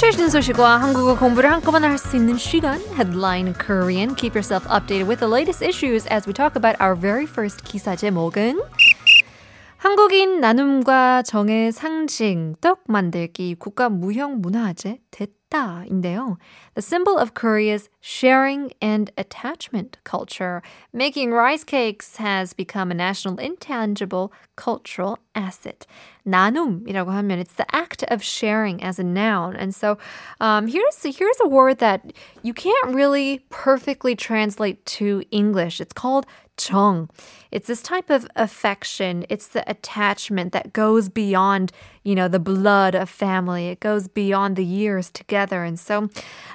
최신 소식과 한국어 공부를 한꺼번에 할 수 있는 시간 Headline Korean. Keep yourself updated with the latest issues as we talk about our very first 기사 제목은 한국인 나눔과 정의 상징 떡 만들기 국가 무형 문화재 됐다인데요. The symbol of Korea's sharing and attachment culture. Making rice cakes has become a national intangible cultural asset. 나눔이라고 하면 it's the act of sharing as a noun. And so um, here's here's a word that you can't really perfectly translate to English. It's called 정. It's this type of affection. It's the attachment that goes beyond, you know, the blood of family. It goes beyond the years together. And so,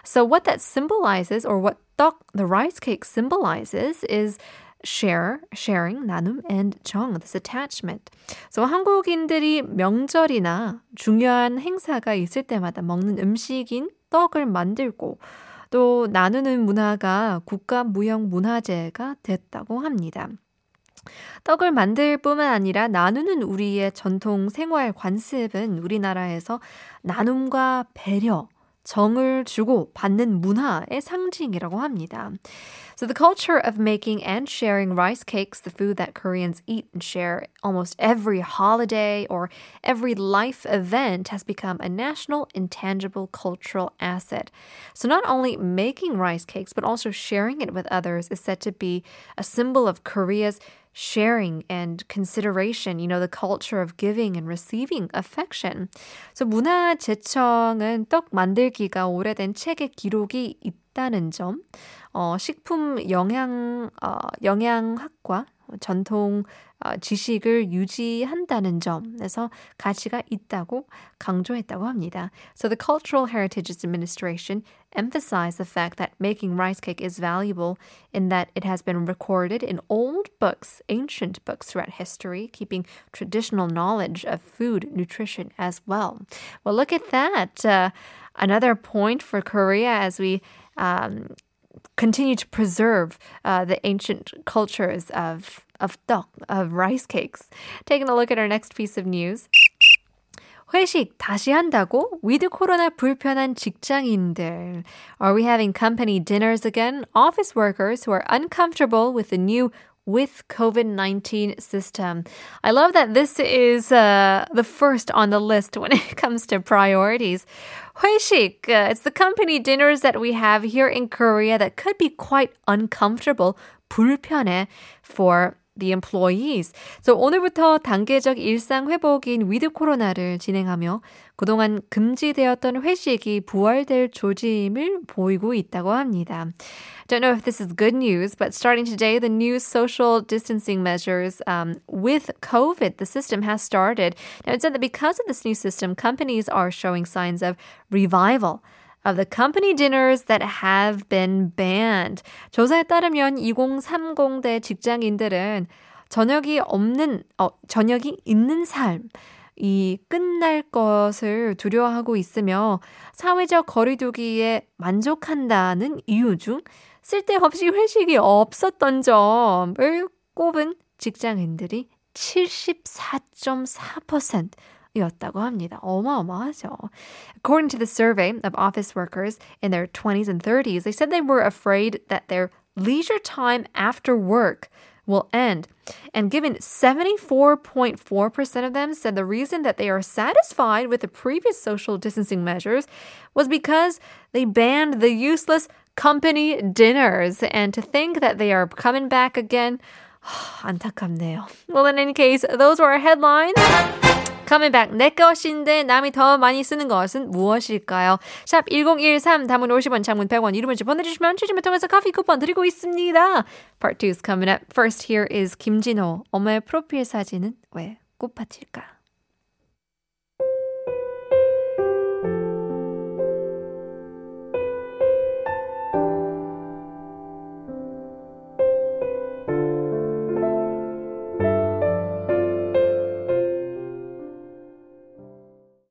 so what that symbolizes, or what 떡, the rice cake symbolizes, is share, sharing, 나눔, and 정, this attachment. So 한국인들이 명절이나 중요한 행사가 있을 때마다 먹는 음식인 떡을 만들고 또 나누는 문화가 국가 무형 문화재가 됐다고 합니다. 떡을 만들 뿐만 아니라 나누는 우리의 전통 생활 관습은 우리나라에서 나눔과 배려, 정을 주고 받는 문화의 상징이라고 합니다. So the culture of making and sharing rice cakes, the food that Koreans eat and share almost every holiday or every life event has become a national intangible cultural asset. So not only making rice cakes but also sharing it with others is said to be a symbol of Korea's sharing and consideration, you know, the culture of giving and receiving affection. So 문화재청은 떡 만들기가 오래된 책의 기록이 있다는 점, 어, 식품 영양, 어, 영양학과 전통 어, 지식을 유지한다는 점에서 가치가 있다고 강조했다고 합니다. So the Cultural Heritage Administration emphasized the fact that making rice cake is valuable in that it has been recorded in old books, ancient books throughout history, keeping traditional knowledge of food nutrition as well. Well, look at that. Uh, another point for Korea as we um, continue to preserve uh, the ancient cultures of of 떡, of rice cakes. Taking a look at our next piece of news. 회식 다시 한다고? 위드 코로나 불편한 직장인들. Are we having company dinners again? Office workers who are uncomfortable with the new with COVID 19 system. I love that this is uh, the first on the list when it comes to priorities. 회식, uh, it's the company dinners that we have here in Korea that could be quite uncomfortable, 불편해 for the employees. So 오늘부터 단계적 일상 회복인 위드 코로나를 진행하며 그동안 금지되었던 회식이 부활될 조짐을 보이고 있다고 합니다. Don't know if this is good news, but starting today, the new social distancing measures um, with COVID, the system has started. Now, it said that because of this new system, companies are showing signs of revival. Of the company dinners that have been banned. 조사에 따르면 2030대 직장인들은 저녁이 없는, 어, 저녁이 있는 삶, 이 끝날 것을 두려워하고 있으며 사회적 거리두기에 만족한다는 이유 중 쓸데없이 회식이 없었던 점을 꼽은 직장인들이 74.4% 였다고 합니다. 어마어마하죠. According to the survey of office workers in their 20s and 30s, they said they were afraid that their leisure time after work will end. And given 74.4% of them said the reason that they are satisfied with the previous social distancing measures was because they banned the useless company dinners. And to think that they are coming back again, 안타깝네요. Well, in any case, those were our headlines. Coming back 내 것인데 남이 더 많이 쓰는 것은 무엇일까요? 샵 1013 담은 50원 장문 100원 이름을 보내주시면 추첨을 통해서 커피 쿠폰 드리고 있습니다. Part 2 is coming up. First here is 김진호. 엄마의 프로필 사진은 왜 꽃밭일까?